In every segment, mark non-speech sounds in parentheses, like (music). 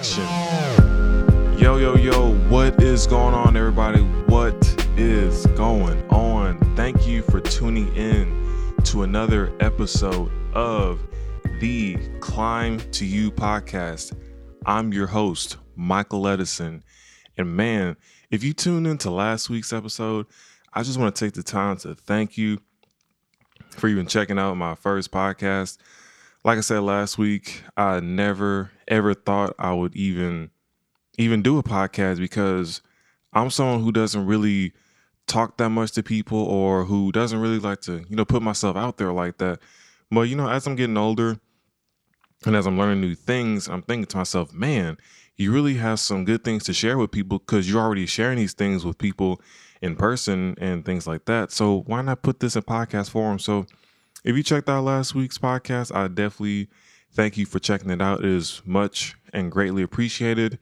action. Yo, yo, yo, what is going on, everybody? What is going on? Thank you for tuning in to another episode of the Climb to You podcast. I'm your host, Michael Edison. And man, if you tuned into last week's episode, I just want to take the time to thank you for even checking out my first podcast. Like I said last week, I never ever thought I would even even do a podcast because I'm someone who doesn't really talk that much to people or who doesn't really like to, you know, put myself out there like that. But you know, as I'm getting older and as I'm learning new things, I'm thinking to myself, man, you really have some good things to share with people because you're already sharing these things with people in person and things like that. So why not put this in podcast form? So if you checked out last week's podcast, I definitely thank you for checking it out. It is much and greatly appreciated.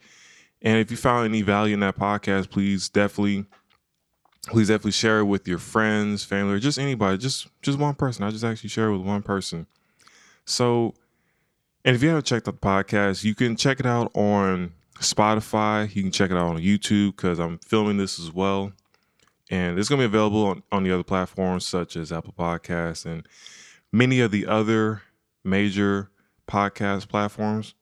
And if you found any value in that podcast, please definitely please definitely share it with your friends, family, or just anybody, just just one person. I just actually share it with one person. So, and if you haven't checked out the podcast, you can check it out on Spotify. You can check it out on YouTube because I'm filming this as well and it's going to be available on, on the other platforms such as Apple Podcasts and many of the other major podcast platforms.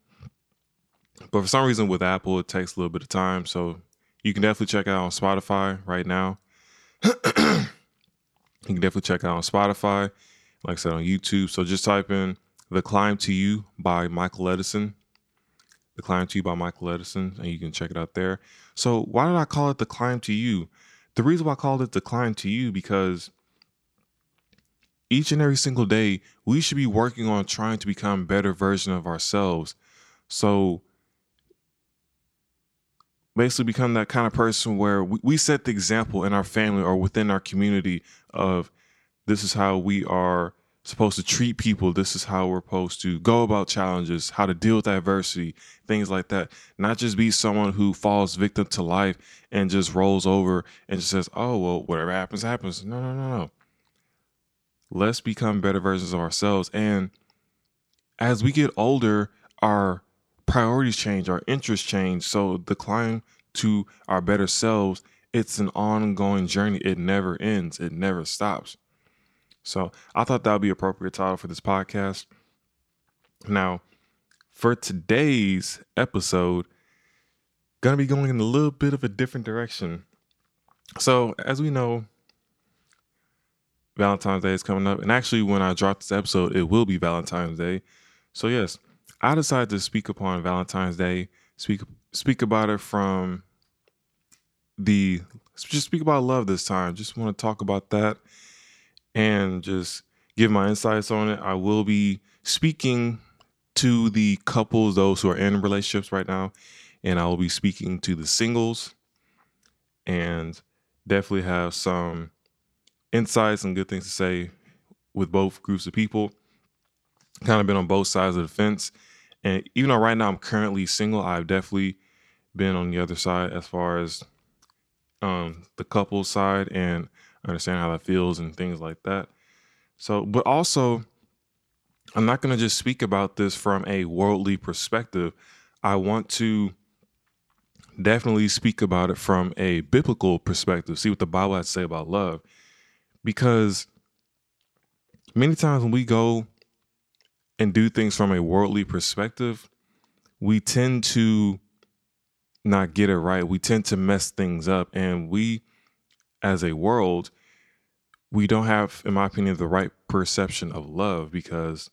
But for some reason, with Apple, it takes a little bit of time. So you can definitely check out on Spotify right now. (clears throat) you can definitely check out on Spotify, like I said, on YouTube. So just type in The Climb to You by Michael Edison. The Climb to You by Michael Edison, and you can check it out there. So, why did I call it The Climb to You? The reason why I called it the climb to you because each and every single day we should be working on trying to become better version of ourselves. So basically become that kind of person where we, we set the example in our family or within our community of this is how we are supposed to treat people. This is how we're supposed to go about challenges, how to deal with adversity, things like that. Not just be someone who falls victim to life and just rolls over and just says, oh, well, whatever happens, happens. No, no, no, no. Let's become better versions of ourselves. And as we get older, our priorities change, our interests change. So the climb to our better selves, it's an ongoing journey. It never ends, it never stops. So I thought that would be appropriate title for this podcast. Now, for today's episode, gonna be going in a little bit of a different direction. So, as we know, Valentine's Day is coming up, and actually, when I drop this episode, it will be Valentine's Day. So, yes, I decided to speak upon Valentine's Day, speak speak about it from the just speak about love this time. Just want to talk about that and just give my insights on it. I will be speaking to the couples, those who are in relationships right now, and I will be speaking to the singles and definitely have some insights and good things to say with both groups of people. Kind of been on both sides of the fence. And even though right now I'm currently single, I've definitely been on the other side as far as um, the couple side and understand how that feels and things like that. So, but also, I'm not going to just speak about this from a worldly perspective. I want to definitely speak about it from a biblical perspective, see what the Bible has to say about love. Because many times when we go and do things from a worldly perspective, we tend to not get it right. We tend to mess things up. And we, as a world, we don't have, in my opinion, the right perception of love because,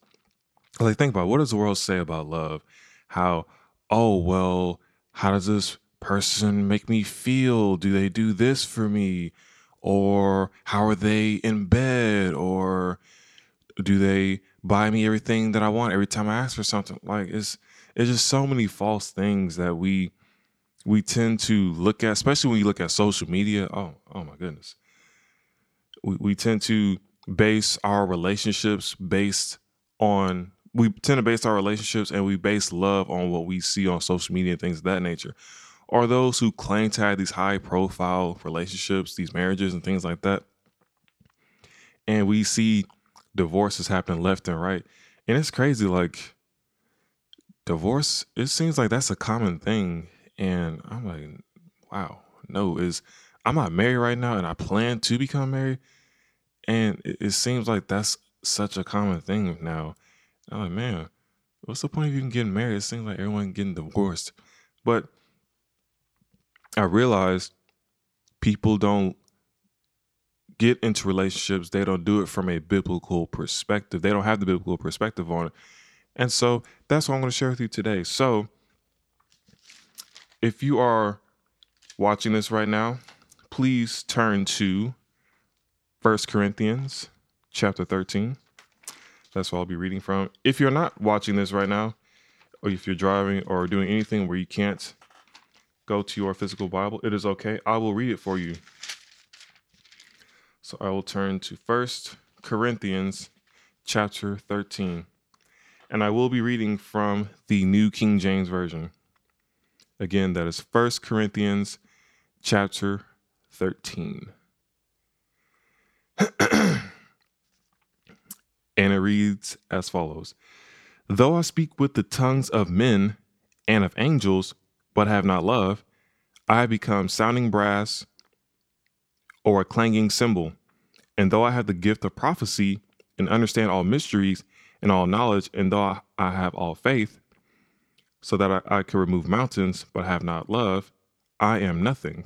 like, think about it, what does the world say about love? How, oh, well, how does this person make me feel? Do they do this for me? Or how are they in bed? Or do they buy me everything that I want every time I ask for something? Like it's it's just so many false things that we we tend to look at, especially when you look at social media. Oh, oh my goodness we, we tend to base our relationships based on we tend to base our relationships and we base love on what we see on social media and things of that nature. Or those who claim to have these high profile relationships, these marriages and things like that. And we see divorces happening left and right. And it's crazy. Like divorce, it seems like that's a common thing. And I'm like, wow, no, is I'm not married right now and I plan to become married. And it, it seems like that's such a common thing now. I'm like, man, what's the point of even getting married? It seems like everyone getting divorced. But I realized people don't get into relationships, they don't do it from a biblical perspective. They don't have the biblical perspective on it. And so that's what I'm going to share with you today. So if you are watching this right now, please turn to First Corinthians chapter 13. That's what I'll be reading from. If you're not watching this right now, or if you're driving or doing anything where you can't go to your physical Bible, it is okay. I will read it for you. So I will turn to First Corinthians chapter 13. And I will be reading from the New King James Version. Again, that is First Corinthians chapter 13. (clears throat) and it reads as follows Though I speak with the tongues of men and of angels, but have not love, I become sounding brass or a clanging cymbal. And though I have the gift of prophecy and understand all mysteries and all knowledge, and though I have all faith, so that I, I can remove mountains, but have not love, I am nothing.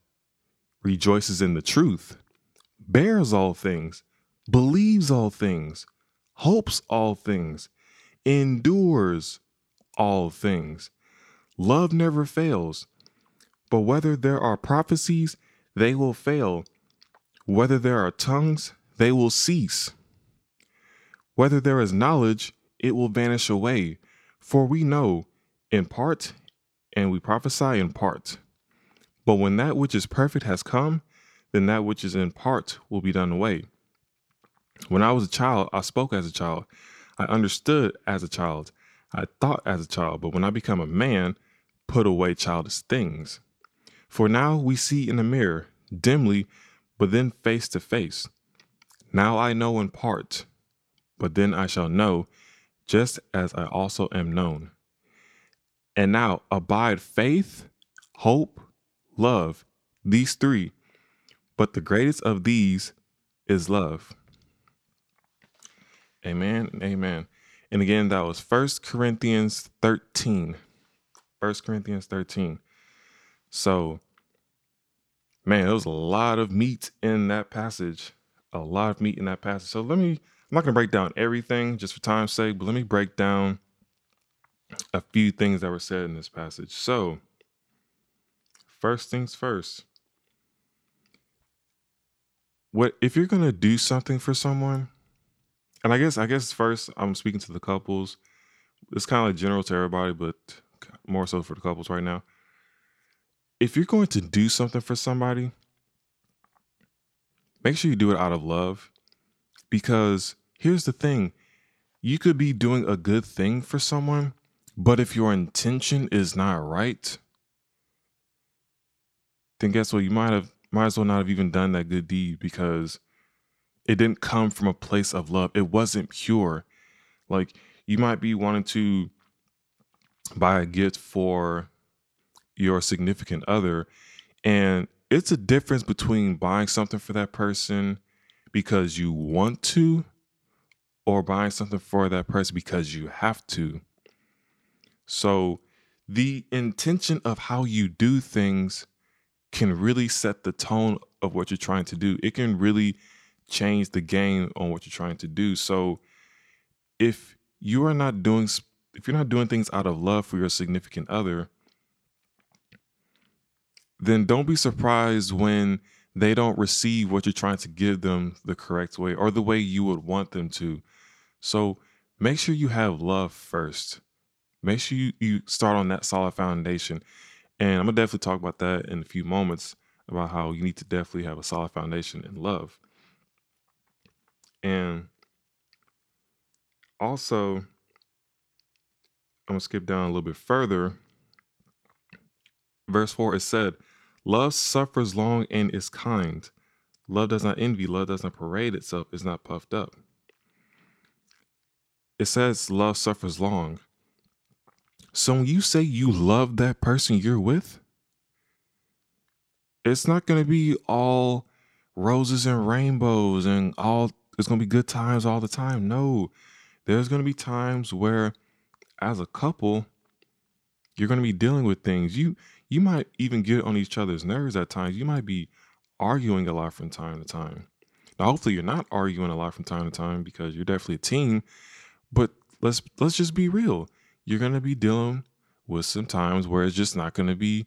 rejoices in the truth, bears all things, believes all things, hopes all things, endures all things. Love never fails. But whether there are prophecies, they will fail. Whether there are tongues, they will cease. Whether there is knowledge, it will vanish away. For we know in part, and we prophesy in part. But when that which is perfect has come, then that which is in part will be done away. When I was a child, I spoke as a child. I understood as a child. I thought as a child. But when I become a man, put away childish things. For now we see in a mirror, dimly, but then face to face. Now I know in part, but then I shall know, just as I also am known. And now abide faith, hope, love, these three, but the greatest of these is love. Amen. Amen. And again, that was First Corinthians 13. First Corinthians 13. So, man, there was a lot of meat in that passage. A lot of meat in that passage. So let me, I'm not going to break down everything just for time's sake, but let me break down a few things that were said in this passage. So, first things first. What if you're gonna do something for someone? And I guess I guess first I'm speaking to the couples. It's kind of like general to everybody, but more so for the couples right now. If you're going to do something for somebody, make sure you do it out of love. Because here's the thing you could be doing a good thing for someone, but if your intention is not right, then guess what? You might have might as well not have even done that good deed because it didn't come from a place of love. It wasn't pure. Like you might be wanting to buy a gift for your significant other and it's a difference between buying something for that person because you want to or buying something for that person because you have to. So the intention of how you do things can really set the tone of what you're trying to do. It can really change the game on what you're trying to do. So if you are not doing if you're not doing things out of love for your significant other, then don't be surprised when they don't receive what you're trying to give them the correct way or the way you would want them to. So make sure you have love first. Make sure you, you start on that solid foundation. And I'm gonna definitely talk about that in a few moments about how you need to definitely have a solid foundation in love. And also, I'm gonna skip down a little bit further. Verse 4 it said, Love suffers long and is kind. Love does not envy, love does not parade itself, is not puffed up. It says love suffers long. So when you say you love that person you're with, it's not going to be all roses and rainbows and all it's going to be good times all the time. No. There's going to be times where as a couple you're going to be dealing with things. You you might even get on each other's nerves at times. You might be arguing a lot from time to time. Now hopefully you're not arguing a lot from time to time because you're definitely a team, but let's let's just be real. You're going to be dealing with some times where it's just not going to be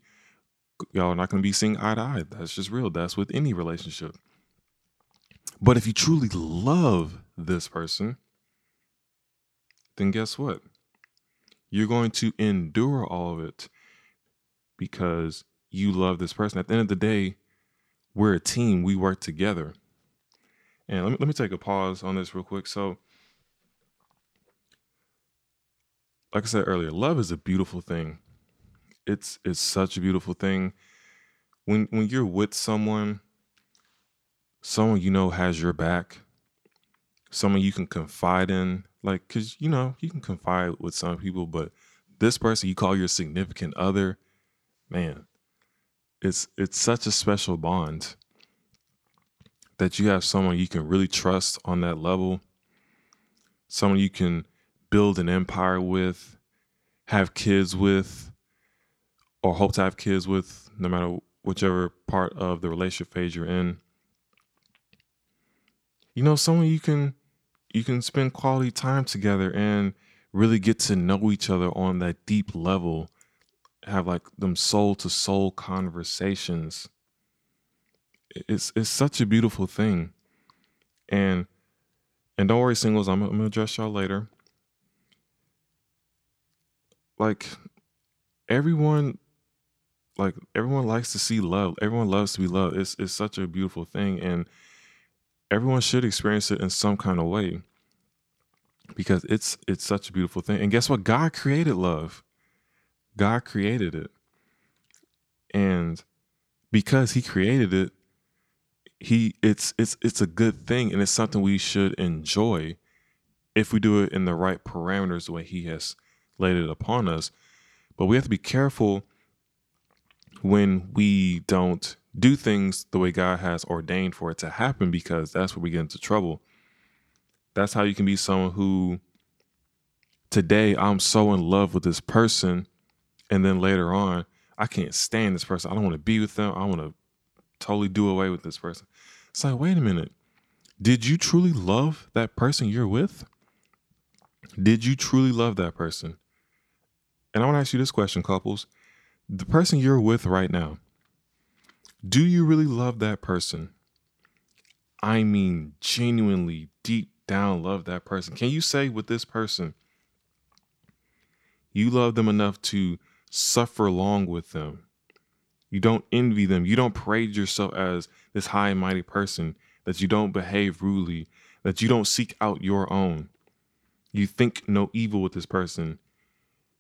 y'all are not going to be seeing eye to eye. That's just real. That's with any relationship. But if you truly love this person, then guess what? You're going to endure all of it because you love this person. At the end of the day, we're a team. We work together. And let me, let me take a pause on this real quick. So, like I said earlier, love is a beautiful thing. It's it's such a beautiful thing. When when you're with someone, someone you know has your back, someone you can confide in, like cuz you know, you can confide with some people, but this person you call your significant other, man, it's it's such a special bond that you have someone you can really trust on that level, someone you can build an empire with, have kids with, or hope to have kids with, no matter whichever part of the relationship phase you're in. You know, someone you can you can spend quality time together and really get to know each other on that deep level have like them soul to soul conversations. It's it's such a beautiful thing. And and don't worry singles i'm, I'm gonna address y'all later like everyone like everyone likes to see love. Everyone loves to be loved. It's it's such a beautiful thing and everyone should experience it in some kind of way because it's it's such a beautiful thing. And guess what? God created love. God created it. And because he created it, he it's it's it's a good thing and it's something we should enjoy if we do it in the right parameters the way he has laid it upon us. But we have to be careful when we don't do things the way God has ordained for it to happen because that's where we get into trouble. That's how you can be someone who today I'm so in love with this person and then later on, I can't stand this person. I don't want to be with them. I want to totally do away with this person. It's like, wait a minute. Did you truly love that person you're with? Did you truly love that person? And I want to ask you this question, couples. The person you're with right now, do you really love that person? I mean, genuinely, deep down, love that person. Can you say with this person, you love them enough to suffer along with them. You don't envy them. You don't parade yourself as this high and mighty person, that you don't behave rudely, that you don't seek out your own. You think no evil with this person.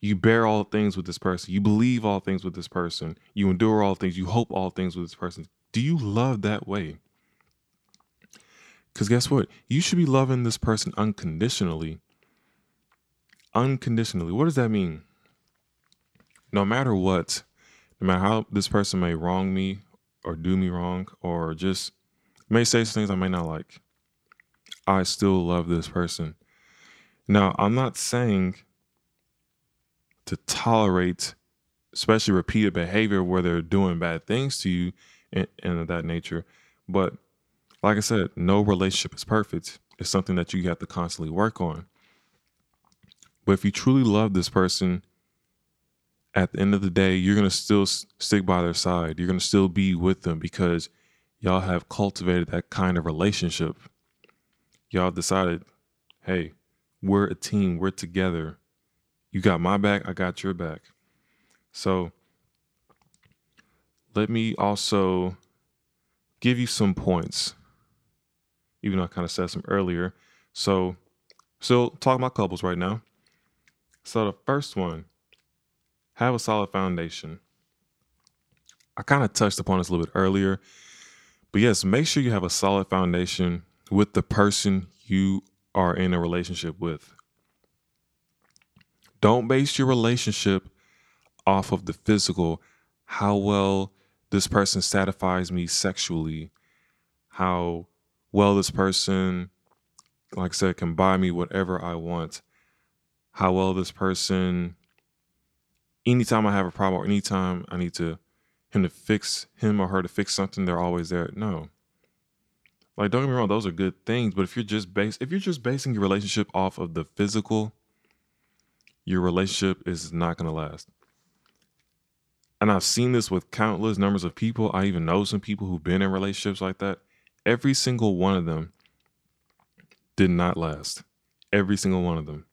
You bear all things with this person. You believe all things with this person. You endure all things. You hope all things with this person. Do you love that way? Because guess what? You should be loving this person unconditionally. Unconditionally. What does that mean? no matter what, no matter how this person may wrong me or do me wrong or just may say some things I may not like, I still love this person. Now, I'm not saying to tolerate, especially repeated behavior where they're doing bad things to you and, and of that nature. But like I said, no relationship is perfect. It's something that you have to constantly work on. But if you truly love this person at the end of the day, you're going to still stick by their side. You're going to still be with them because y'all have cultivated that kind of relationship. Y'all decided, hey, we're a team, we're together. You got my back, I got your back. So let me also give you some points, even though I kind of said some earlier. So, still talking about couples right now. So, the first one, have a solid foundation. I kind of touched upon this a little bit earlier, but yes, make sure you have a solid foundation with the person you are in a relationship with. Don't base your relationship off of the physical, how well this person satisfies me sexually, how well this person, like I said, can buy me whatever I want, how well this person, anytime I have a problem or anytime I need to him to fix him or her to fix something, they're always there. No. Like don't get me wrong, those are good things, but if you're just base if you're just basing your relationship off of the physical, your relationship is not gonna last and I've seen this with countless numbers of people. I even know some people who've been in relationships like that. Every single one of them did not last. Every single one of them.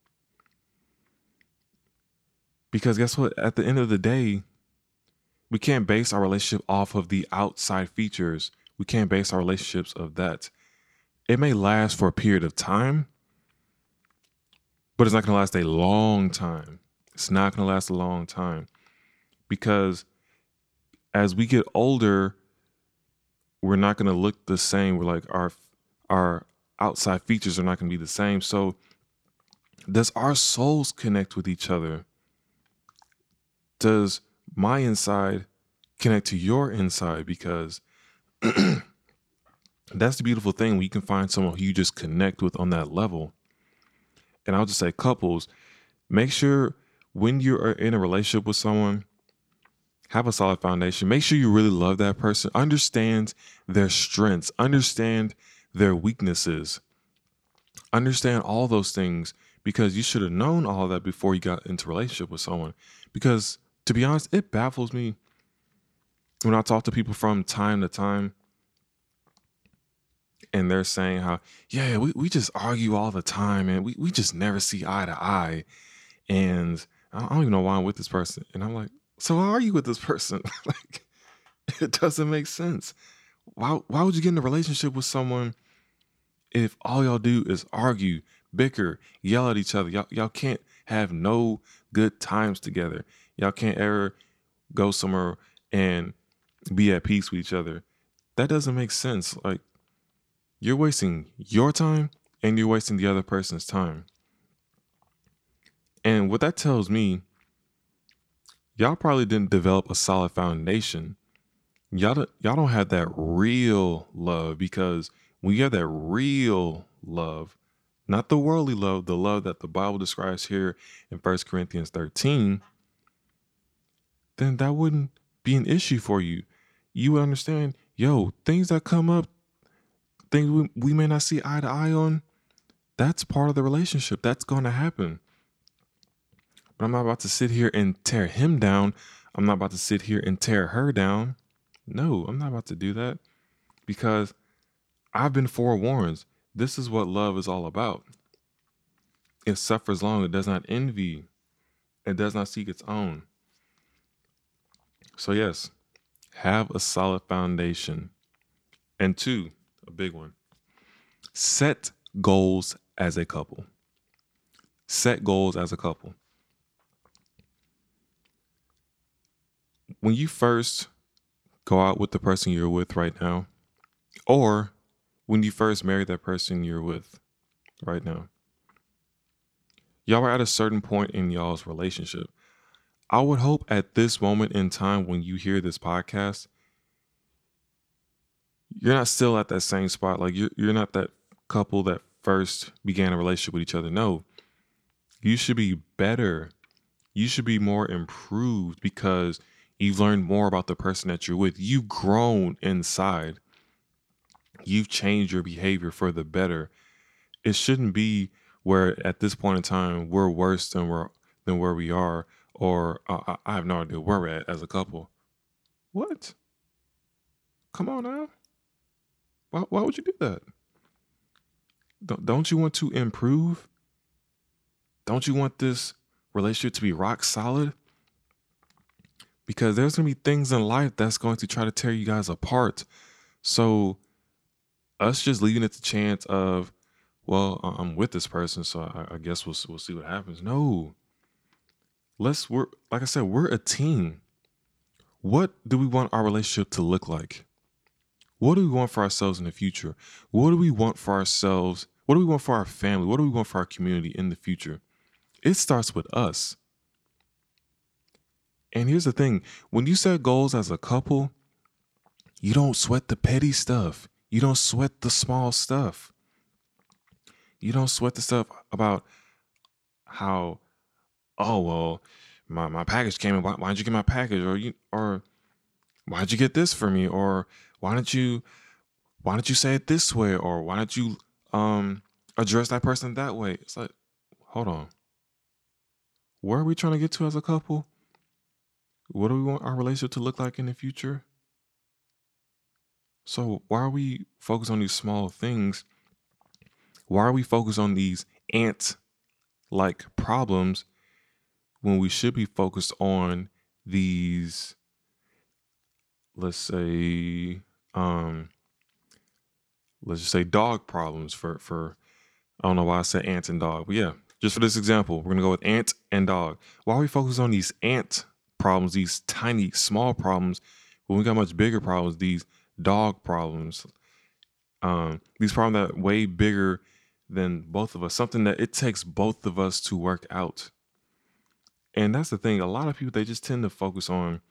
Because guess what? At the end of the day, we can't base our relationship off of the outside features. We can't base our relationships of that. It may last for a period of time, but it's not going to last a long time. It's not going to last a long time because as we get older, we're not going to look the same. We're like our our outside features are not going to be the same. So does our souls connect with each other? Does my inside connect to your inside? Because (clears throat) that's the beautiful thing when you can find someone who you just connect with on that level. And I'll just say, couples, make sure when you're in a relationship with someone, have a solid foundation. Make sure you really love that person. Understand their strengths, understand their weaknesses, understand all those things because you should have known all that before you got into relationship with someone. Because to be honest, it baffles me when I talk to people from time to time and they're saying how, yeah, we, we just argue all the time and we, we just never see eye to eye. And I don't even know why I'm with this person. And I'm like, so why are you with this person? (laughs) like it doesn't make sense. Why why would you get in a relationship with someone if all y'all do is argue, bicker, yell at each other? Y'all y'all can't have no good times together. Y'all can't ever go somewhere and be at peace with each other. That doesn't make sense. Like you're wasting your time and you're wasting the other person's time. And what that tells me y'all probably didn't develop a solid foundation. Y'all don't, y'all don't have that real love because when you have that real love, not the worldly love, the love that the Bible describes here in First Corinthians 13, then that wouldn't be an issue for you. You would understand, yo, things that come up, things we, we may not see eye to eye on, that's part of the relationship. That's going to happen. But I'm not about to sit here and tear him down. I'm not about to sit here and tear her down. No, I'm not about to do that because I've been forewarned. This is what love is all about. It suffers long, it does not envy, it does not seek its own. So, yes, have a solid foundation. And two, a big one, set goals as a couple. Set goals as a couple. when you first go out with the person you're with right now, or when you first marry that person you're with right now, y'all are at a certain point in y'all's relationship. I would hope at this moment in time when you hear this podcast, you're not still at that same spot. Like you're you're not that couple that first began a relationship with each other. No. You should be better. You should be more improved because You've learned more about the person that you're with. You've grown inside. You've changed your behavior for the better. It shouldn't be where at this point in time we're worse than we're than where we are, or uh, I have no idea where we're at as a couple. What? Come on now. Why, why would you do that? Don't, don't you want to improve? Don't you want this relationship to be rock solid? Because there's going to be things in life that's going to try to tear you guys apart. So, us just leaving it to chance of, well, I'm with this person, so I, I guess we'll we'll see what happens. No, let's we're like I said, we're a team. What do we want our relationship to look like? What do we want for ourselves in the future? What do we want for ourselves? What do we want for our family? What do we want for our community in the future? It starts with us. And here's the thing when you set goals as a couple, you don't sweat the petty stuff, you don't sweat the small stuff. You don't sweat the stuff about how, oh, well, my, my package came in. Why, why did you get my package? Or you, or why'd you get this for me? Or why don't you why don't you say it this way or why don't you um address that person that way? It's like hold on. Where are we trying to get to as a couple? What do we want our relationship to look like in the future? So why are we focused on these small things? Why are we focused on these ant like problems when we should be focused on these let's say um let's just say dog problems for for I don't know why I said ants and dog, but yeah, just for this example, we're gonna go with ant and dog. Why are we focus on these ant problems, these tiny small problems, when we got much bigger problems, these dog problems, um, these problems that are way bigger than both of us, something that it takes both of us to work out. And that's the thing. A lot of people they just tend to focus on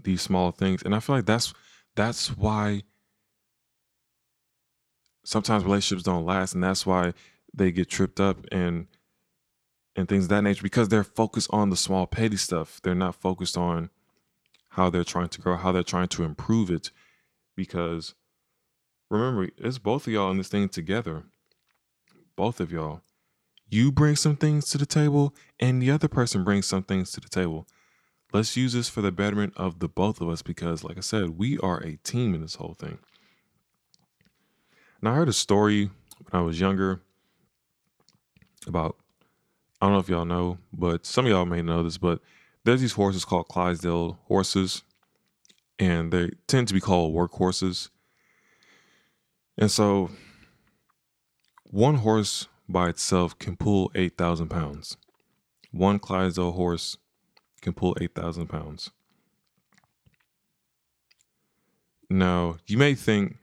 these small things, and I feel like that's that's why sometimes relationships don't last and that's why they get tripped up and and things that nature because they're focused on the small petty stuff. They're not focused on how they're trying to grow how they're trying to improve it because remember it's both of y'all in this thing together. Both of y'all. You bring some things to the table and the other person brings some things to the table let's use this for the betterment of the both of us because like i said we are a team in this whole thing now I heard a story when I was younger about I don't know if y'all know, but some of y'all may know this, but there's these horses called Clydesdale horses, and they tend to be called workhorses. And so one horse by itself can pull 8,000 pounds. One Clydesdale horse can pull 8,000 pounds. Now, you may think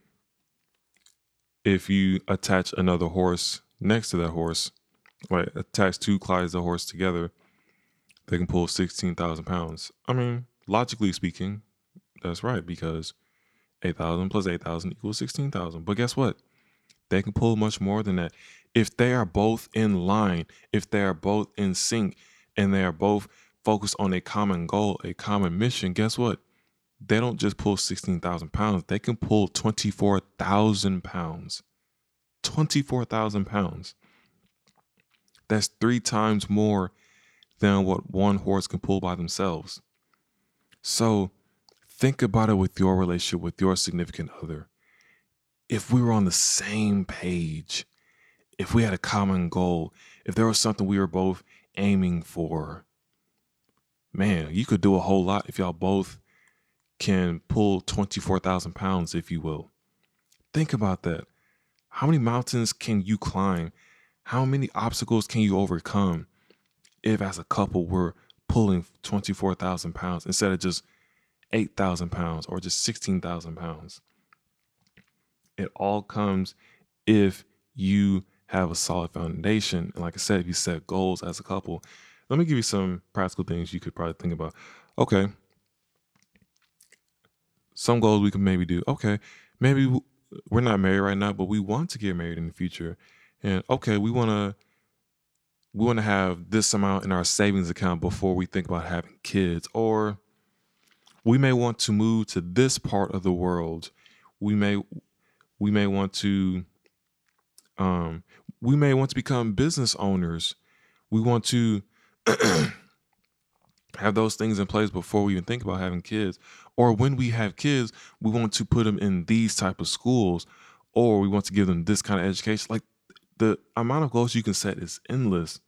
if you attach another horse next to that horse, like attach two Clydesdale horse together, they can pull 16,000 pounds. I mean, logically speaking, that's right because 8,000 plus 8,000 equals 16,000. But guess what? They can pull much more than that. If they are both in line, if they are both in sync, and they are both focused on a common goal, a common mission, guess what? they don't just pull 16,000 pounds, they can pull 24,000 pounds. 24,000 pounds. That's three times more than what one horse can pull by themselves. So think about it with your relationship with your significant other. If we were on the same page, if we had a common goal, if there was something we were both aiming for, man, you could do a whole lot if y'all both can pull 24,000 pounds, if you will. Think about that. How many mountains can you climb? How many obstacles can you overcome if, as a couple, we're pulling 24,000 pounds instead of just 8,000 pounds or just 16,000 pounds? It all comes if you have a solid foundation. And like I said, if you set goals as a couple, let me give you some practical things you could probably think about. Okay, some goals we can maybe do. Okay, maybe we're not married right now, but we want to get married in the future. And okay, we want to we want to have this amount in our savings account before we think about having kids or we may want to move to this part of the world. We may we may want to um we may want to become business owners. We want to (clears throat) have those things in place before we even think about having kids or when we have kids we want to put them in these type of schools or we want to give them this kind of education like the amount of goals you can set is endless.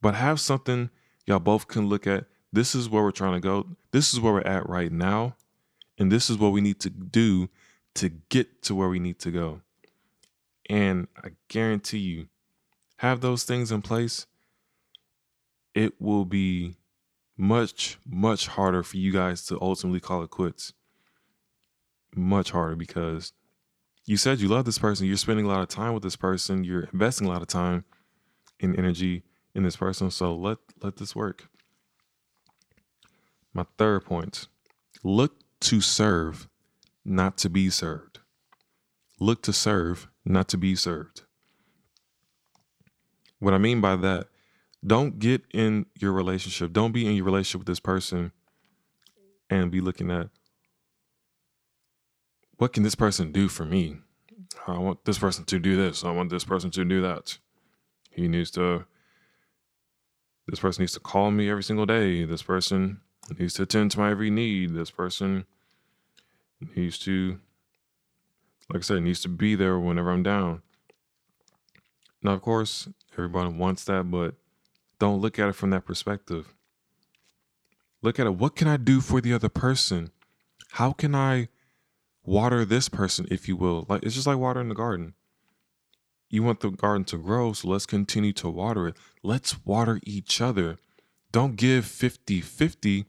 But have something y'all both can look at. This is where we're trying to go. This is where we're at right now. And this is what we need to do to get to where we need to go. And I guarantee you, have those things in place, it will be much, much harder for you guys to ultimately call it quits. Much harder because you said you love this person, you're spending a lot of time with this person, you're investing a lot of time and energy in this person. So let let this work. My third point. Look to serve, not to be served. Look to serve, not to be served. What I mean by that, don't get in your relationship, don't be in your relationship with this person and be looking at what can this person do for me? I want this person to do this. I want this person to do that. He needs to this person needs to call me every single day. This person needs to attend to my every need. This person needs to, like I said, needs to be there whenever I'm down. Now, of course, everybody wants that, but don't look at it from that perspective. Look at it. What can I do for the other person? How can I water this person, if you will? Like it's just like watering the garden. You want the garden to grow, so let's continue to water it. Let's water each other. Don't give 50 50.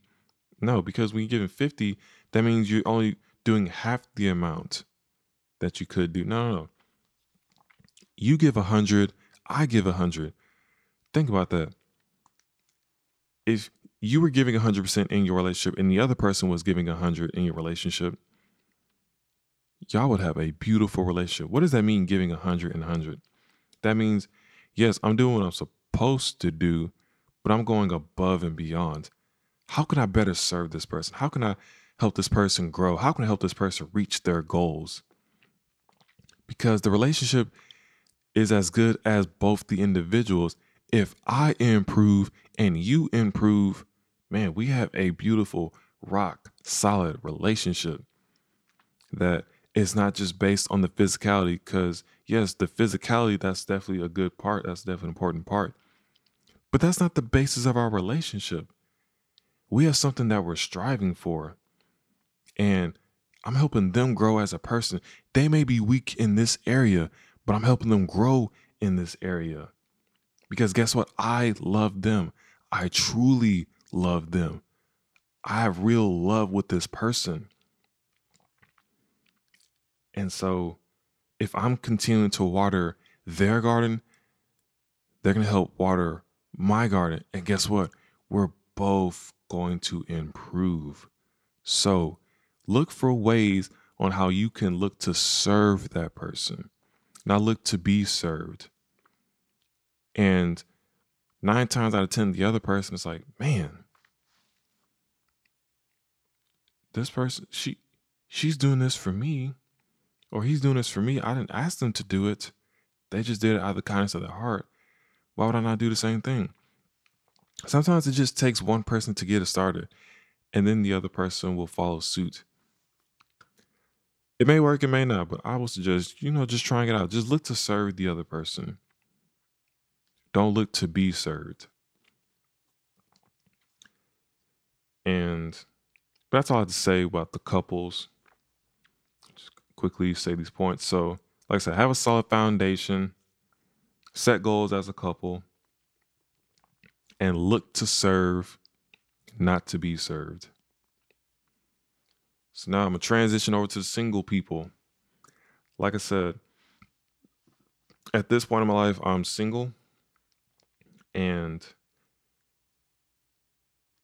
No, because when you're giving 50, that means you're only doing half the amount that you could do. No, no, no. You give 100, I give 100. Think about that. If you were giving 100% in your relationship and the other person was giving 100 in your relationship, y'all would have a beautiful relationship. What does that mean, giving 100 and 100? That means, yes, I'm doing what I'm supposed to do, but I'm going above and beyond. How can I better serve this person? How can I help this person grow? How can I help this person reach their goals? Because the relationship is as good as both the individuals. If I improve and you improve, man, we have a beautiful, rock solid relationship that it's not just based on the physicality because yes the physicality that's definitely a good part that's definitely an important part but that's not the basis of our relationship. We have something that we're striving for and i'm helping them grow as a person. They may be weak in this area but i'm helping them grow in this area because guess what i love them i truly love them i have real love with this person and so if I'm continuing to water their garden, they're going to help water my garden. And guess what? We're both going to improve. So look for ways on how you can look to serve that person, not look to be served. And nine times out of 10, the other person is like, man, this person, she, she's doing this for me or he's doing this for me. I didn't ask them to do it. They just did it out of the kindness of their heart. Why would I not do the same thing? Sometimes it just takes one person to get it started, and then the other person will follow suit. It may work, it may not, but I would suggest, you know, just trying it out. Just look to serve the other person. Don't look to be served. And that's all I have to say about the couples Just quickly say these points. So, like I said, have a solid foundation, set goals as a couple, and look to serve, not to be served. So now I'm gonna transition over to single people. Like I said, at this point in my life, I'm single. And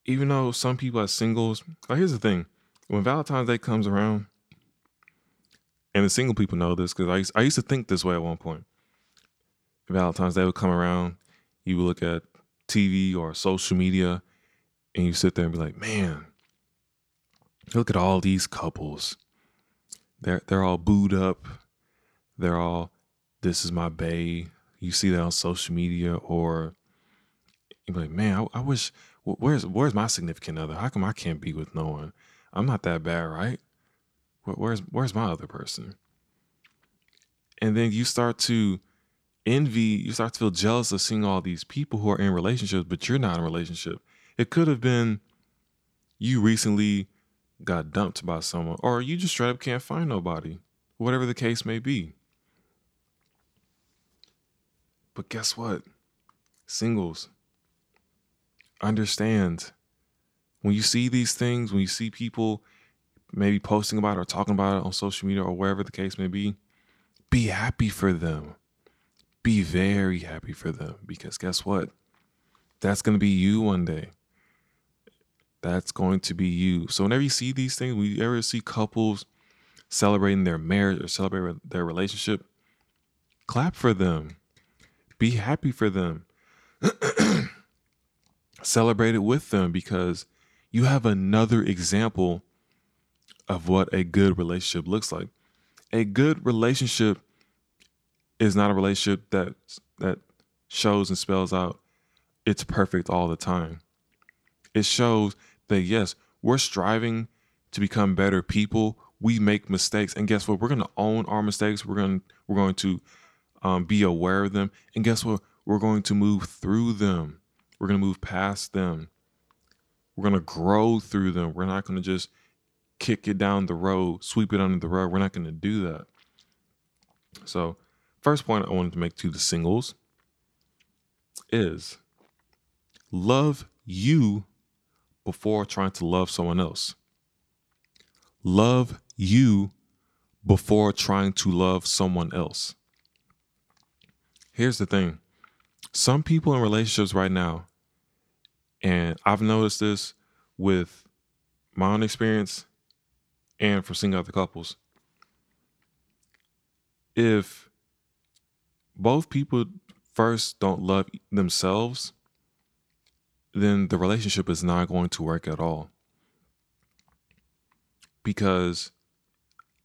even though some people are singles, like here's the thing when Valentine's Day comes around, and the single people know this because I used, I used to think this way at one point. Valentine's Day would come around, you would look at TV or social media, and you sit there and be like, man, look at all these couples. They're they're all booed up. They're all this is my bae. You see that on social media, or you be like, man, I, I wish where's where's my significant other? How come I can't be with no one? I'm not that bad, right? where's where's my other person? And then you start to envy, you start to feel jealous of seeing all these people who are in relationships, but you're not in a relationship. It could have been you recently got dumped by someone, or you just straight up can't find nobody, whatever the case may be. But guess what? Singles, understand when you see these things, when you see people maybe posting about it or talking about it on social media or wherever the case may be, be happy for them. Be very happy for them because guess what? That's going to be you one day. That's going to be you. So whenever you see these things, we ever see couples celebrating their marriage or celebrating their relationship, clap for them. Be happy for them. (clears throat) Celebrate it with them because you have another example of what a good relationship looks like. A good relationship is not a relationship that that shows and spells out it's perfect all the time. It shows that yes, we're striving to become better people. We make mistakes, and guess what? We're going to own our mistakes. We're going we're going to um, be aware of them, and guess what? We're going to move through them. We're going to move past them. We're going to grow through them. We're not going to just kick it down the road, sweep it under the rug. We're not going to do that. So, first point I wanted to make to the singles is love you before trying to love someone else. Love you before trying to love someone else. Here's the thing some people in relationships right now, and I've noticed this with my own experience and from seeing other couples. If both people first don't love themselves, then the relationship is not going to work at all. Because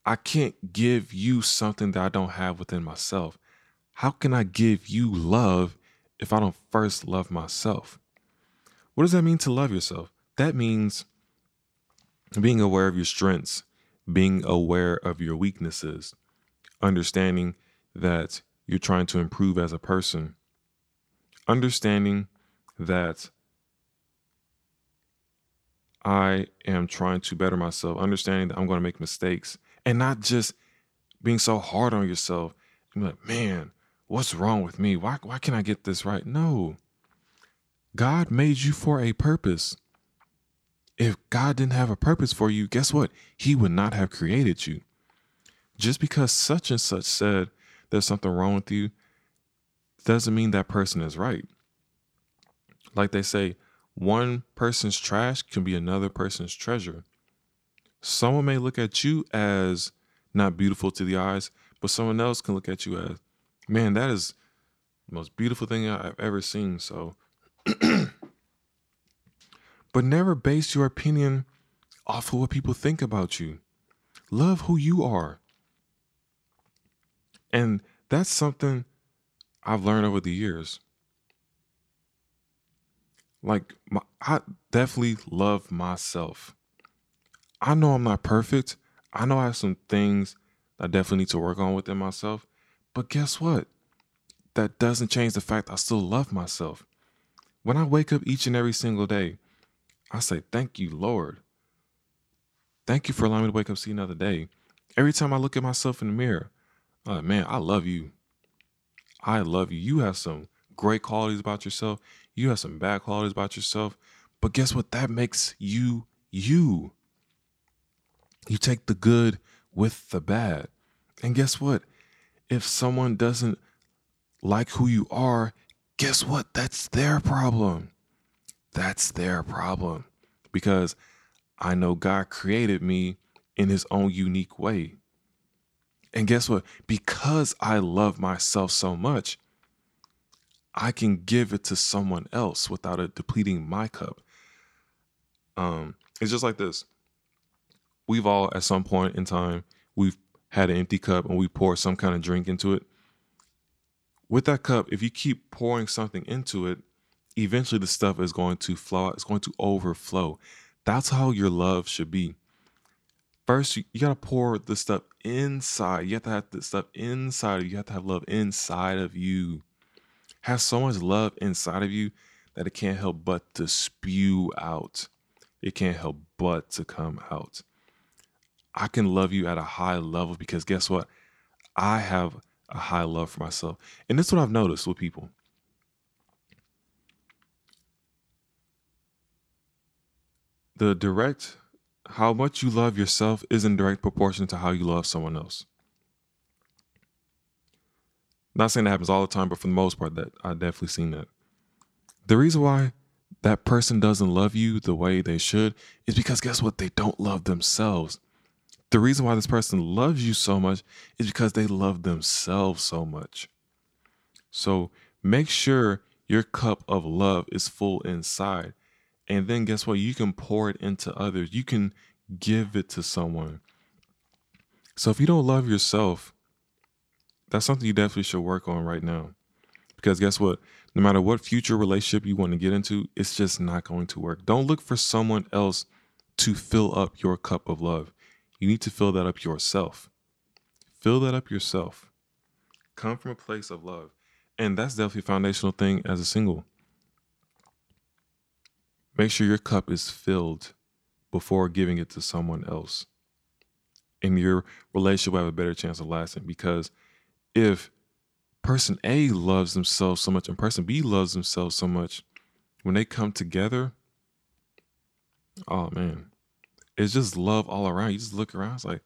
I can't give you something that I don't have within myself. How can I give you love if I don't first love myself? What does that mean to love yourself? That means being aware of your strengths, being aware of your weaknesses, understanding that you're trying to improve as a person, understanding that I am trying to better myself, understanding that I'm going to make mistakes, and not just being so hard on yourself. I'm like, man, what's wrong with me? Why, why can't I get this right? No. God made you for a purpose. If God didn't have a purpose for you, guess what? He would not have created you. Just because such and such said there's something wrong with you doesn't mean that person is right. Like they say, one person's trash can be another person's treasure. Someone may look at you as not beautiful to the eyes, but someone else can look at you as, man, that is the most beautiful thing I've ever seen. So, (clears throat) but never base your opinion off of what people think about you. Love who you are. And that's something I've learned over the years. Like my, I definitely love myself. I know I'm not perfect. I know I have some things I definitely need to work on within myself. But guess what? That doesn't change the fact I still love myself. When I wake up each and every single day, I say, Thank you, Lord. Thank you for allowing me to wake up, see another day. Every time I look at myself in the mirror, I'm like, man, I love you. I love you. You have some great qualities about yourself. You have some bad qualities about yourself. But guess what? That makes you you. You take the good with the bad. And guess what? If someone doesn't like who you are, guess what? That's their problem. That's their problem. Because I know God created me in his own unique way. And guess what? Because I love myself so much, I can give it to someone else without it depleting my cup. Um, it's just like this. We've all at some point in time we've had an empty cup and we pour some kind of drink into it. With that cup, if you keep pouring something into it, eventually the stuff is going to flow out, it's going to overflow. That's how your love should be. first you, you gotta pour the stuff inside. You have to have the stuff inside of you. You have to have love inside of you. Have so much love inside of you that it can't help but to spew out. It can't help but to come out. I can love you at a high level because guess what? I have a high love for myself. And this is what I've noticed with people. The direct, how much you love yourself is in direct proportion to how you love someone else. Not saying that happens all the time, but for the most part, that I've definitely seen that. The reason why that person doesn't love you the way they should is because guess what? They don't love themselves. The reason why this person loves you so much is because they love themselves so much. So make sure your cup of love is full inside. And then guess what? You can pour it into others. You can give it to someone. So if you don't love yourself, that's something you definitely should work on right now. Because guess what? No matter what future relationship you want to get into, it's just not going to work. Don't look for someone else to fill up your cup of love. You need to fill that up yourself. Fill that up yourself. Come from a place of love. And that's definitely a foundational thing as a single. Make sure your cup is filled before giving it to someone else. And your relationship will have a better chance of lasting because if person A loves themselves so much and person B loves themselves so much, when they come together, oh man, it's just love all around. You just look around, it's like,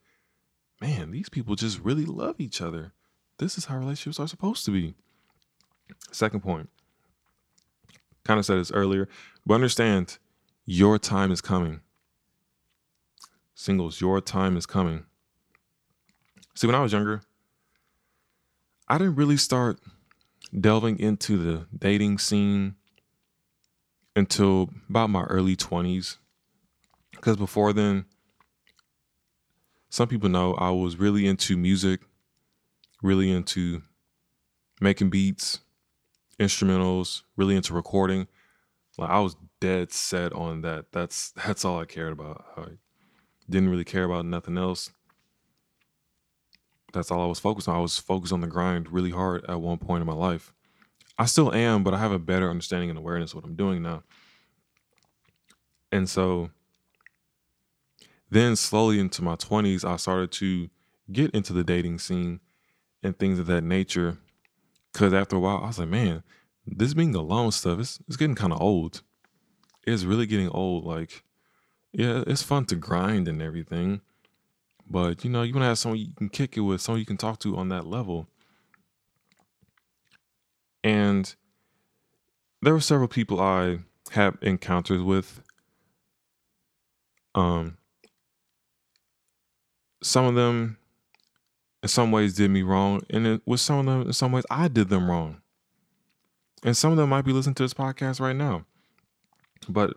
man, these people just really love each other. This is how relationships are supposed to be. Second point, kind of said this earlier, but understand your time is coming. Singles, your time is coming. See, when I was younger, I didn't really start delving into the dating scene until about my early 20s. Because before then, some people know I was really into music, really into making beats, instrumentals, really into recording. Like I was dead set on that. That's (laughs) that's all I cared about. I didn't really care about nothing else that's all I was focused on. I was focused on the grind really hard at one point in my life. I still am, but I have a better understanding and awareness of what I'm doing now. And so then slowly into my 20s, I started to get into the dating scene and things of that nature. Cause after a while, I was like, man, this being alone stuff, it's, it's getting kind of old. It's really getting old. Like, yeah, it's fun to grind and everything. But you know, you want to have someone you can kick it with, someone you can talk to on that level. And there were several people I have encounters with. Um, some of them, in some ways, did me wrong, and it, with some of them, in some ways, I did them wrong. And some of them might be listening to this podcast right now. But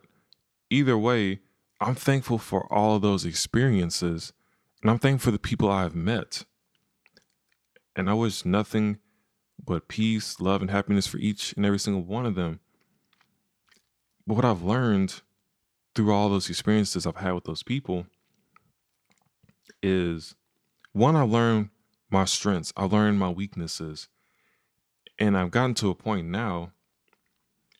either way, I'm thankful for all of those experiences and I'm thankful for the people I've met. And I wish nothing but peace, love, and happiness for each and every single one of them. But what I've learned through all those experiences I've had with those people is one, I learned my strengths, I learned my weaknesses. And I've gotten to a point now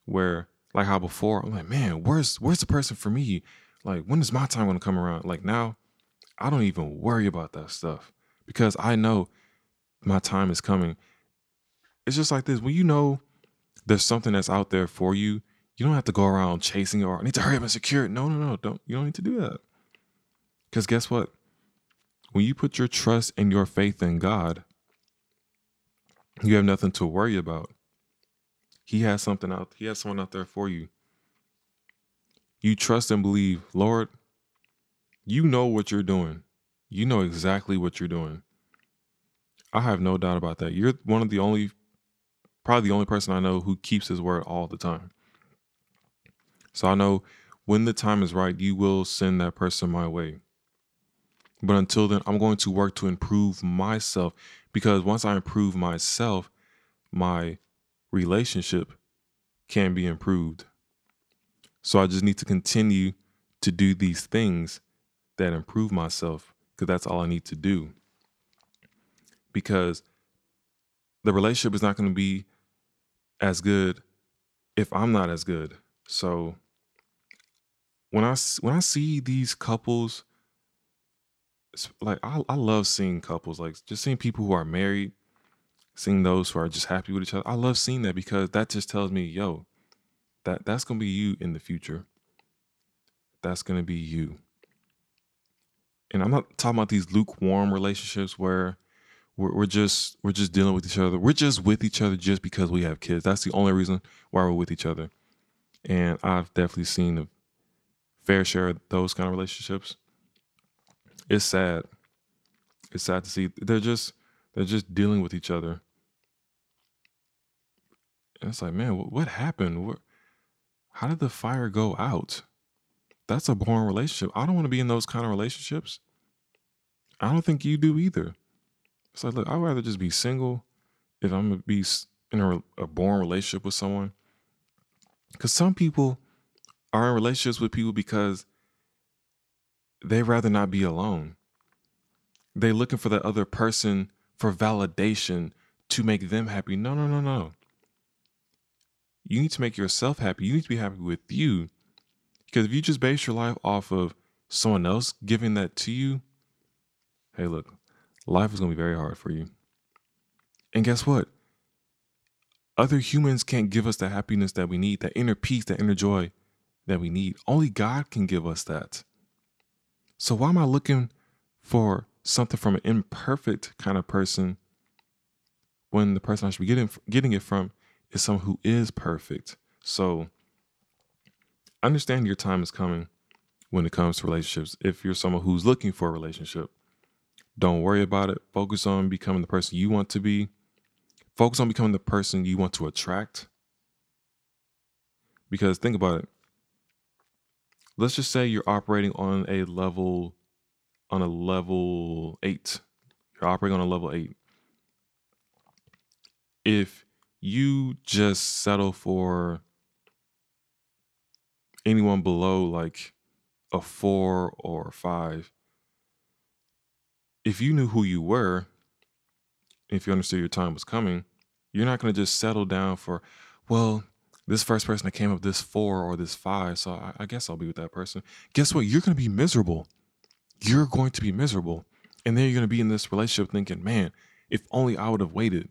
where, like how before, I'm like, man, where's where's the person for me? Like, when is my time gonna come around? Like now, I don't even worry about that stuff because I know my time is coming. It's just like this when you know there's something that's out there for you, you don't have to go around chasing or I need to hurry up and secure it. No, no, no, don't you don't need to do that. Because guess what? When you put your trust and your faith in God, you have nothing to worry about. He has something out, he has someone out there for you. You trust and believe, Lord, you know what you're doing. You know exactly what you're doing. I have no doubt about that. You're one of the only, probably the only person I know who keeps his word all the time. So I know when the time is right, you will send that person my way. But until then, I'm going to work to improve myself because once I improve myself, my relationship can be improved. So I just need to continue to do these things that improve myself because that's all I need to do. Because the relationship is not going to be as good if I'm not as good. So when I when I see these couples, like I, I love seeing couples, like just seeing people who are married, seeing those who are just happy with each other. I love seeing that because that just tells me, yo, that that's gonna be you in the future. That's gonna be you. And I'm not talking about these lukewarm relationships where we're, we're just we're just dealing with each other. We're just with each other just because we have kids. That's the only reason why we're with each other. And I've definitely seen a fair share of those kind of relationships. It's sad. It's sad to see they're just they're just dealing with each other. And it's like, man, what, happened? How did the fire go out? That's a boring relationship. I don't want to be in those kind of relationships. I don't think you do either. It's like, look, I'd rather just be single if I'm gonna be in a, a boring relationship with someone. Because some people are in relationships with people because they rather not be alone. They're looking for the other person for validation to make them happy. No, no, no, no. You need to make yourself happy. You need to be happy with you. Because if you just base your life off of someone else giving that to you, hey, look, life is going to be very hard for you. And guess what? Other humans can't give us the happiness that we need, that inner peace, that inner joy that we need. Only God can give us that. So why am I looking for something from an imperfect kind of person when the person I should be getting getting it from is someone who is perfect. So understand your time is coming when it comes to relationships. If you're someone who's looking for a relationship, don't worry about it. Focus on becoming the person you want to be. Focus on becoming the person you want to attract. Because think about it. Let's just say you're operating on a level on a level 8. You're operating on a level 8. If you just settle for anyone below like a four or a five, if you knew who you were, if you understood your time was coming, you're not going to just settle down for, well, this first person that came up this four or this five, so I, I guess I'll be with that person. Guess what? You're going to be miserable. You're going to be miserable. And then you're going to be in this relationship thinking, man, if only I would have waited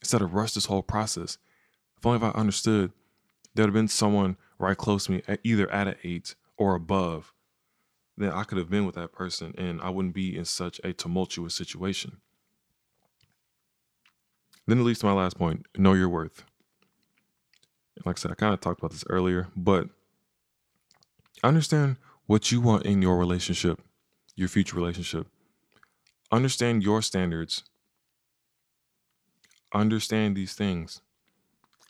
instead of rushed this whole process. If only if I understood, there would have been someone right close to me, either at an eight or above, then I could have been with that person and I wouldn't be in such a tumultuous situation. Then it leads to my last point know your worth. Like I said, I kind of talked about this earlier, but understand what you want in your relationship, your future relationship. Understand your standards understand these things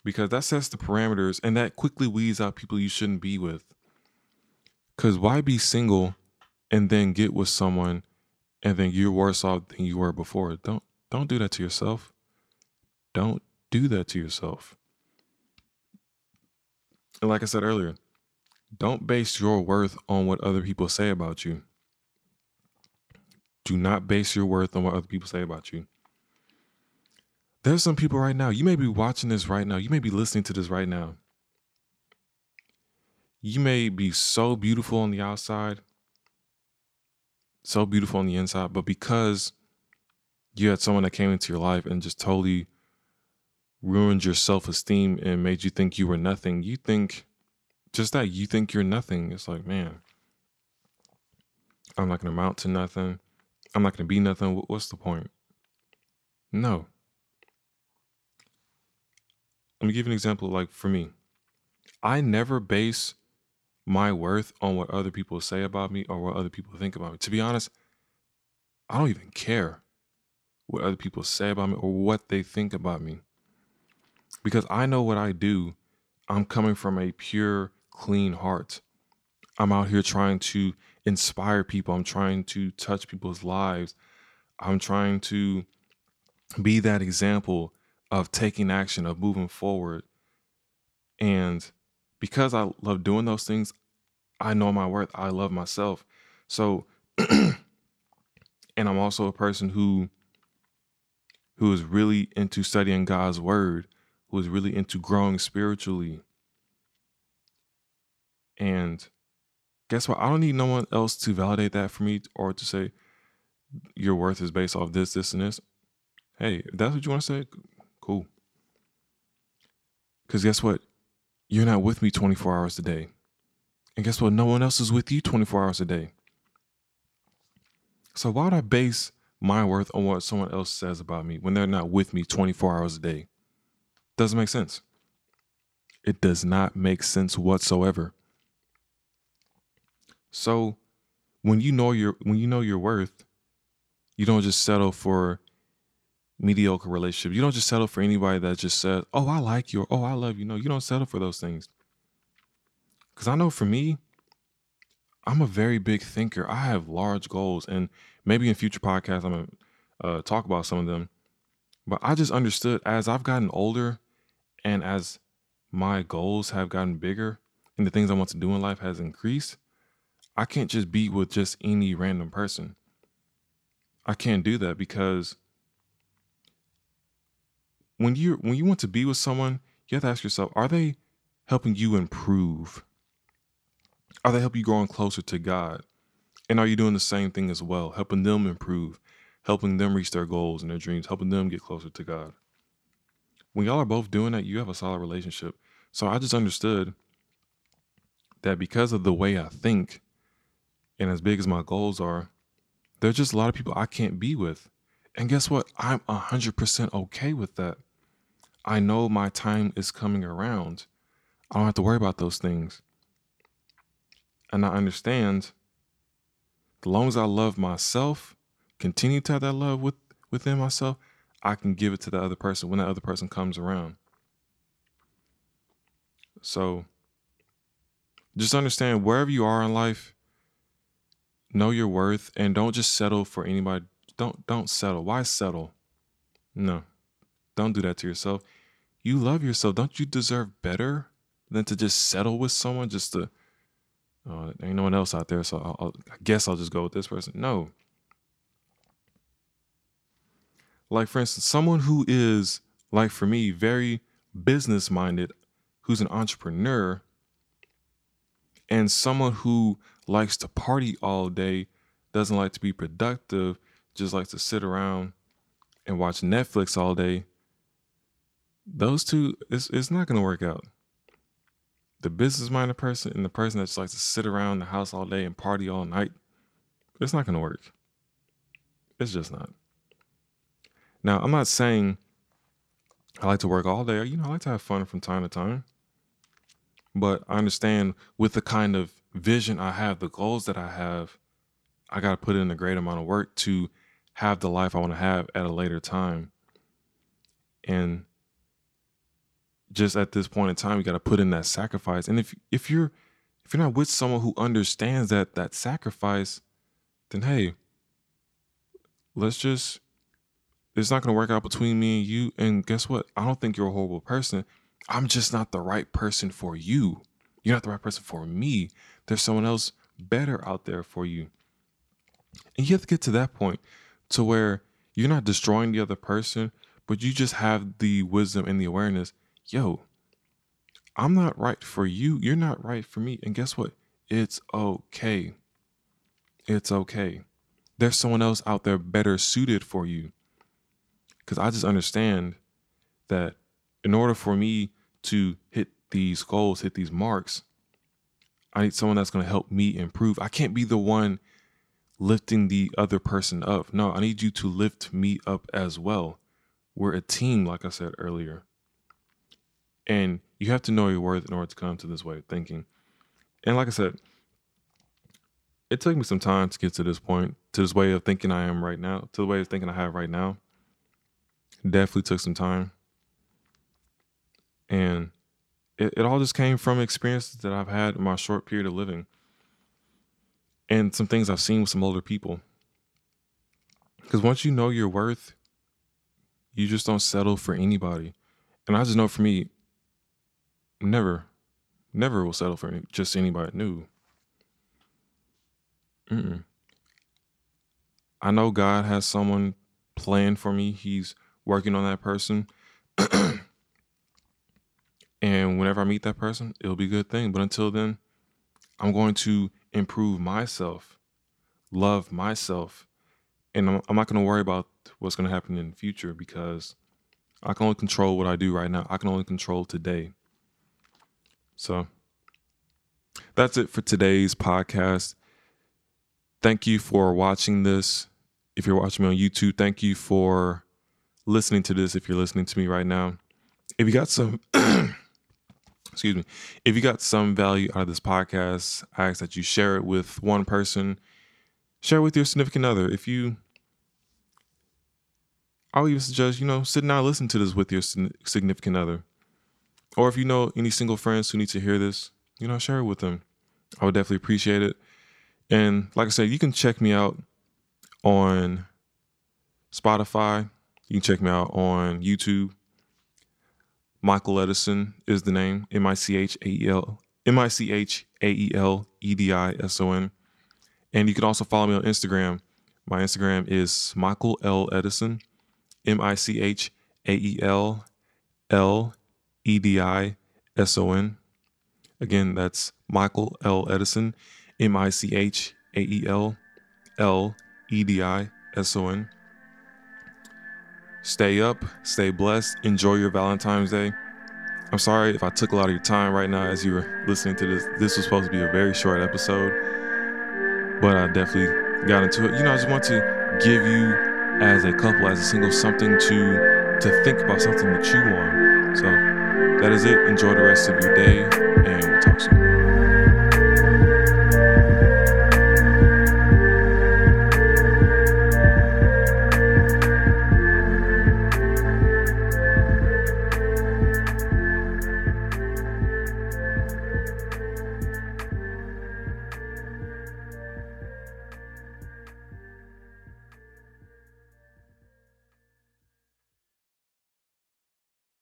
because that sets the parameters and that quickly weeds out people you shouldn't be with. Because why be single and then get with someone and then you're worse off than you were before? Don't don't do that to yourself. Don't do that to yourself. And like I said earlier, don't base your worth on what other people say about you. Do not base your worth on what other people say about you. There's some people right now, you may be watching this right now, you may be listening to this right now. You may be so beautiful on the outside, so beautiful on the inside, but because you had someone that came into your life and just totally ruined your self esteem and made you think you were nothing, you think just that you think you're nothing. It's like, man, I'm not going to amount to nothing. I'm not going to be nothing. What's the point? No. Let me give you an example. Like for me, I never base my worth on what other people say about me or what other people think about me. To be honest, I don't even care what other people say about me or what they think about me. Because I know what I do, I'm coming from a pure, clean heart. I'm out here trying to inspire people. I'm trying to touch people's lives. I'm trying to be that example of taking action, of moving forward. And because I love doing those things, I know my worth. I love myself. So (clears throat) and I'm also a person who who is really into studying God's word, who is really into growing spiritually. And guess what? I don't need no one else to validate that for me or to say your worth is based off this, this, and this. Hey, if that's what you want to say, cool. Because guess what? You're not with me 24 hours a day. And guess what? No one else is with you 24 hours a day. So why would I base my worth on what someone else says about me when they're not with me 24 hours a day? Doesn't make sense. It does not make sense whatsoever. So when you know your when you know your worth, you don't just settle for mediocre relationship. You don't just settle for anybody that just says, "Oh, I like you," or "Oh, I love you." No, you don't settle for those things. Because I know for me, I'm a very big thinker. I have large goals, and maybe in future podcasts, I'm gonna uh, talk about some of them. But I just understood as I've gotten older, and as my goals have gotten bigger, and the things I want to do in life has increased, I can't just be with just any random person. I can't do that because when you when you want to be with someone, you have to ask yourself, are they helping you improve? Are they helping you growing closer to God? And are you doing the same thing as well, helping them improve, helping them reach their goals and their dreams, helping them get closer to God? When y'all are both doing that, you have a solid relationship. So I just understood that because of the way I think and as big as my goals are, there's just a lot of people I can't be with. And guess what? I'm 100% okay with that. I know my time is coming around. I don't have to worry about those things. And I understand as long as I love myself, continue to have that love with, within myself, I can give it to the other person when that other person comes around. So just understand wherever you are in life, know your worth and don't just settle for anybody. Don't don't settle. Why settle? No. Don't do that to yourself. You love yourself. Don't you deserve better than to just settle with someone just to uh, ain't no one else out there, so I'll, I'll, I guess I'll just go with this person. No. Like, for instance, someone who is, like for me, very business minded, who's an entrepreneur, and someone who likes to party all day, doesn't like to be productive, just likes to sit around and watch Netflix all day, those two, it's, it's not going to work out the business minded person and the person that just likes to sit around the house all day and party all night, it's not going to work. It's just not. Now, I'm not saying I like to work all day. You know, I like to have fun from time to time. But I understand with the kind of vision I have, the goals that I have, I got to put in a great amount of work to have the life I want to have at a later time. And just at this point in time, you got to put in that sacrifice. And if if you're if you're not with someone who understands that that sacrifice, then hey, let's just it's not going to work out between me and you. And guess what? I don't think you're a horrible person. I'm just not the right person for you. You're not the right person for me. There's someone else better out there for you. And you have to get to that point to where you're not destroying the other person, but you just have the wisdom and the awareness yo, I'm not right for you. You're not right for me. And guess what? It's okay. It's okay. There's someone else out there better suited for you. Because I just understand that in order for me to hit these goals, hit these marks, I need someone that's going to help me improve. I can't be the one lifting the other person up. No, I need you to lift me up as well. We're a team, like I said earlier. And you have to know your worth in order to come to this way of thinking. And like I said, it took me some time to get to this point, to this way of thinking I am right now, to the way of thinking I have right now. Definitely took some time. And it, it all just came from experiences that I've had in my short period of living and some things I've seen with some older people. Because once you know your worth, you just don't settle for anybody. And I just know for me, never, never will settle for any, just anybody new. Mm-mm. I know God has someone planned for me. He's working on that person. (clears throat) and whenever I meet that person, it'll be a good thing. But until then, I'm going to improve myself, love myself, and I'm, I'm not going to worry about what's going to happen in the future because I can only control what I do right now. I can only control today. So that's it for today's podcast. Thank you for watching this. If you're watching me on YouTube, thank you for listening to this. If you're listening to me right now, if you got some, (clears throat) excuse me, if you got some value out of this podcast, I ask that you share it with one person, share it with your significant other. If you, I'll even suggest, you know, sit down and listen to this with your significant other. Or if you know any single friends who need to hear this, you know, share it with them. I would definitely appreciate it. And like I said, you can check me out on Spotify. You can check me out on YouTube. Michael Edison is the name. M I C H A E L M I C H A E L E D I S O N. And you can also follow me on Instagram. My Instagram is Michael L Edison. M I C H A E L L E D I S O N. Again, that's Michael L. Edison, M I C H A E L L E D I S O N. Stay up, stay blessed, enjoy your Valentine's Day. I'm sorry if I took a lot of your time right now as you were listening to this. This was supposed to be a very short episode, but I definitely got into it. You know, I just want to give you, as a couple, as a single, something to to think about, something to chew on. So that is it. Enjoy the rest of your day, and we'll talk soon.